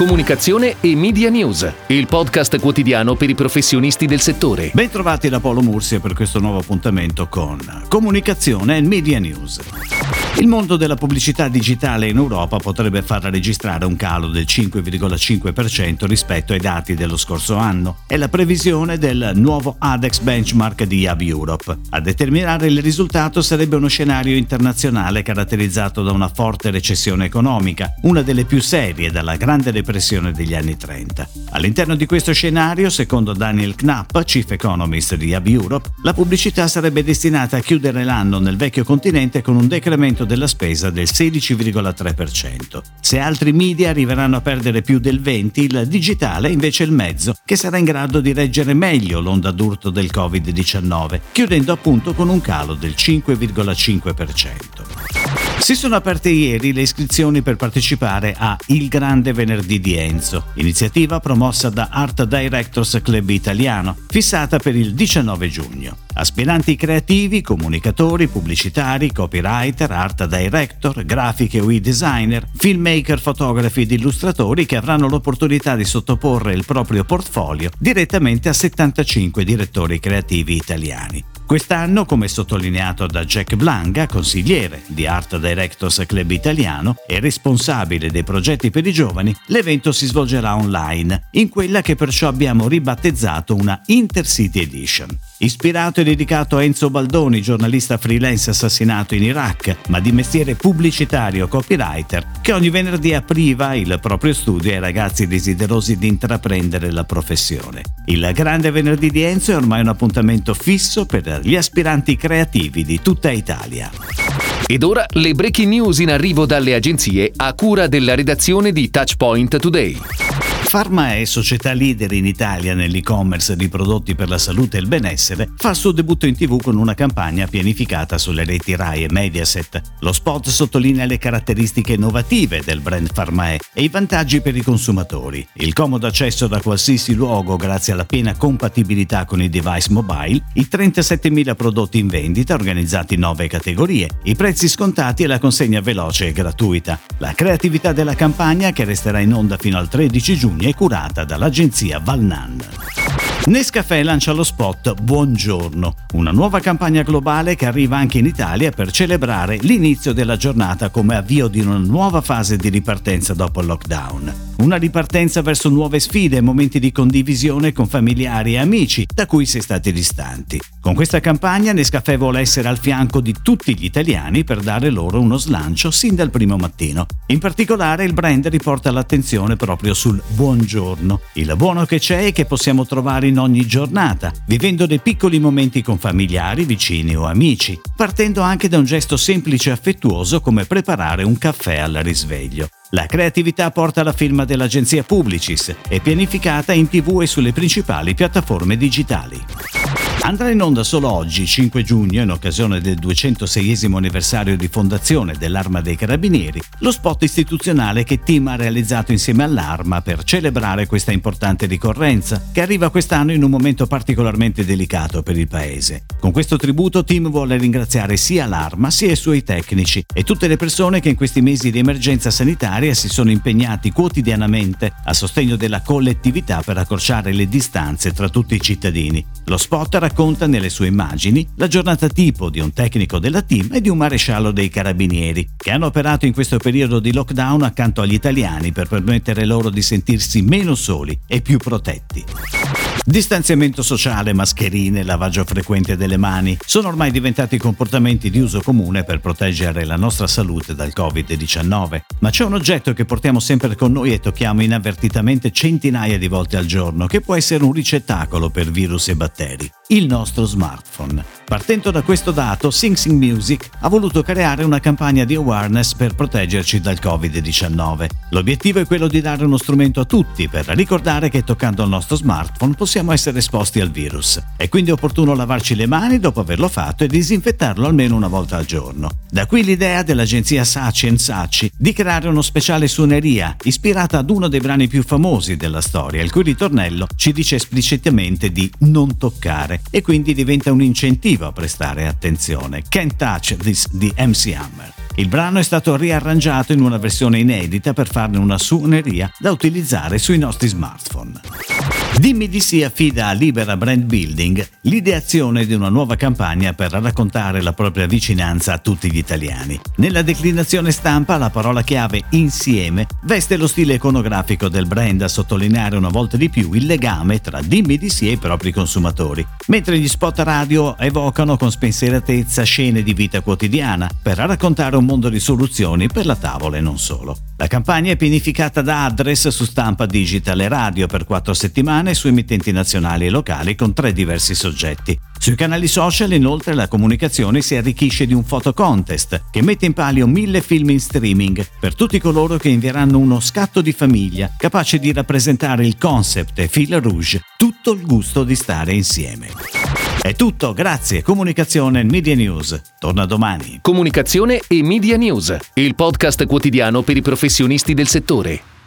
comunicazione e media news, il podcast quotidiano per i professionisti del settore. Bentrovati da Paolo Mursia per questo nuovo appuntamento con Comunicazione e Media News. Il mondo della pubblicità digitale in Europa potrebbe far registrare un calo del 5,5% rispetto ai dati dello scorso anno. È la previsione del nuovo ADEX benchmark di Hub Europe. A determinare il risultato sarebbe uno scenario internazionale caratterizzato da una forte recessione economica, una delle più serie dalla grande depressione degli anni 30. All'interno di questo scenario, secondo Daniel Knapp, chief economist di Hub Europe, la pubblicità sarebbe destinata a chiudere l'anno nel vecchio continente con un decremento della spesa del 16,3%. Se altri media arriveranno a perdere più del 20%, il digitale è invece il mezzo che sarà in grado di reggere meglio l'onda d'urto del Covid-19, chiudendo appunto con un calo del 5,5%. Si sono aperte ieri le iscrizioni per partecipare a Il Grande Venerdì di Enzo, iniziativa promossa da Art Directors Club Italiano, fissata per il 19 giugno. Aspiranti creativi, comunicatori, pubblicitari, copywriter, art director, grafiche o e-designer, filmmaker, fotografi ed illustratori che avranno l'opportunità di sottoporre il proprio portfolio direttamente a 75 direttori creativi italiani. Quest'anno, come sottolineato da Jack Blanca, consigliere di Art Directors Club Italiano e responsabile dei progetti per i giovani, l'evento si svolgerà online, in quella che perciò abbiamo ribattezzato una Intercity Edition. Ispirato e dedicato a Enzo Baldoni, giornalista freelance assassinato in Iraq, ma di mestiere pubblicitario copywriter, che ogni venerdì apriva il proprio studio ai ragazzi desiderosi di intraprendere la professione. Il Grande Venerdì di Enzo è ormai un appuntamento fisso per gli aspiranti creativi di tutta Italia. Ed ora le breaking news in arrivo dalle agenzie a cura della redazione di Touchpoint Today. Pharma è società leader in Italia nell'e-commerce di prodotti per la salute e il benessere, fa il suo debutto in tv con una campagna pianificata sulle reti Rai e Mediaset. Lo spot sottolinea le caratteristiche innovative del brand Pharmae e i vantaggi per i consumatori. Il comodo accesso da qualsiasi luogo grazie alla piena compatibilità con i device mobile, i 37.000 prodotti in vendita organizzati in 9 categorie, i prezzi scontati e la consegna veloce e gratuita. La creatività della campagna, che resterà in onda fino al 13 giugno, è curata dall'agenzia Valnan. Nescafè lancia lo spot Buongiorno, una nuova campagna globale che arriva anche in Italia per celebrare l'inizio della giornata come avvio di una nuova fase di ripartenza dopo il lockdown. Una ripartenza verso nuove sfide e momenti di condivisione con familiari e amici da cui si è stati distanti. Con questa campagna Nescafè vuole essere al fianco di tutti gli italiani per dare loro uno slancio sin dal primo mattino. In particolare il brand riporta l'attenzione proprio sul buongiorno, il buono che c'è e che possiamo trovare in ogni giornata, vivendo dei piccoli momenti con familiari, vicini o amici, partendo anche da un gesto semplice e affettuoso come preparare un caffè al risveglio. La creatività porta alla firma dell'agenzia Publicis, è pianificata in tv e sulle principali piattaforme digitali. Andrà in onda solo oggi, 5 giugno, in occasione del 206 anniversario di fondazione dell'Arma dei Carabinieri, lo spot istituzionale che Team ha realizzato insieme all'Arma per celebrare questa importante ricorrenza, che arriva quest'anno in un momento particolarmente delicato per il Paese. Con questo tributo Team vuole ringraziare sia l'Arma sia i suoi tecnici e tutte le persone che in questi mesi di emergenza sanitaria si sono impegnati quotidianamente a sostegno della collettività per accorciare le distanze tra tutti i cittadini. Lo spot racconta nelle sue immagini la giornata tipo di un tecnico della team e di un maresciallo dei carabinieri, che hanno operato in questo periodo di lockdown accanto agli italiani per permettere loro di sentirsi meno soli e più protetti. Distanziamento sociale, mascherine, lavaggio frequente delle mani sono ormai diventati comportamenti di uso comune per proteggere la nostra salute dal Covid-19. Ma c'è un oggetto che portiamo sempre con noi e tocchiamo inavvertitamente centinaia di volte al giorno, che può essere un ricettacolo per virus e batteri il nostro smartphone. Partendo da questo dato, Sing Sing Music ha voluto creare una campagna di awareness per proteggerci dal Covid-19. L'obiettivo è quello di dare uno strumento a tutti per ricordare che toccando il nostro smartphone possiamo essere esposti al virus. È quindi opportuno lavarci le mani dopo averlo fatto e disinfettarlo almeno una volta al giorno. Da qui l'idea dell'agenzia Saci Saci di creare uno speciale suoneria ispirata ad uno dei brani più famosi della storia, il cui ritornello ci dice esplicitamente di non toccare e quindi diventa un incentivo a prestare attenzione. Can't Touch This di MC Hammer. Il brano è stato riarrangiato in una versione inedita per farne una suoneria da utilizzare sui nostri smartphone. Dimmi di sì affida a Libera Brand Building l'ideazione di una nuova campagna per raccontare la propria vicinanza a tutti gli italiani. Nella declinazione stampa la parola chiave insieme veste lo stile iconografico del brand a sottolineare una volta di più il legame tra Dimmi di sì e i propri consumatori, mentre gli spot radio evocano con spensieratezza scene di vita quotidiana per raccontare un mondo di soluzioni per la tavola e non solo. La campagna è pianificata da Address su stampa digital e radio per quattro settimane su emittenti nazionali e locali con tre diversi soggetti. Sui canali social inoltre la comunicazione si arricchisce di un photo contest che mette in palio mille film in streaming per tutti coloro che invieranno uno scatto di famiglia capace di rappresentare il concept e fil rouge, tutto il gusto di stare insieme. È tutto, grazie. Comunicazione e Media News. Torna domani. Comunicazione e Media News, il podcast quotidiano per i professionisti del settore.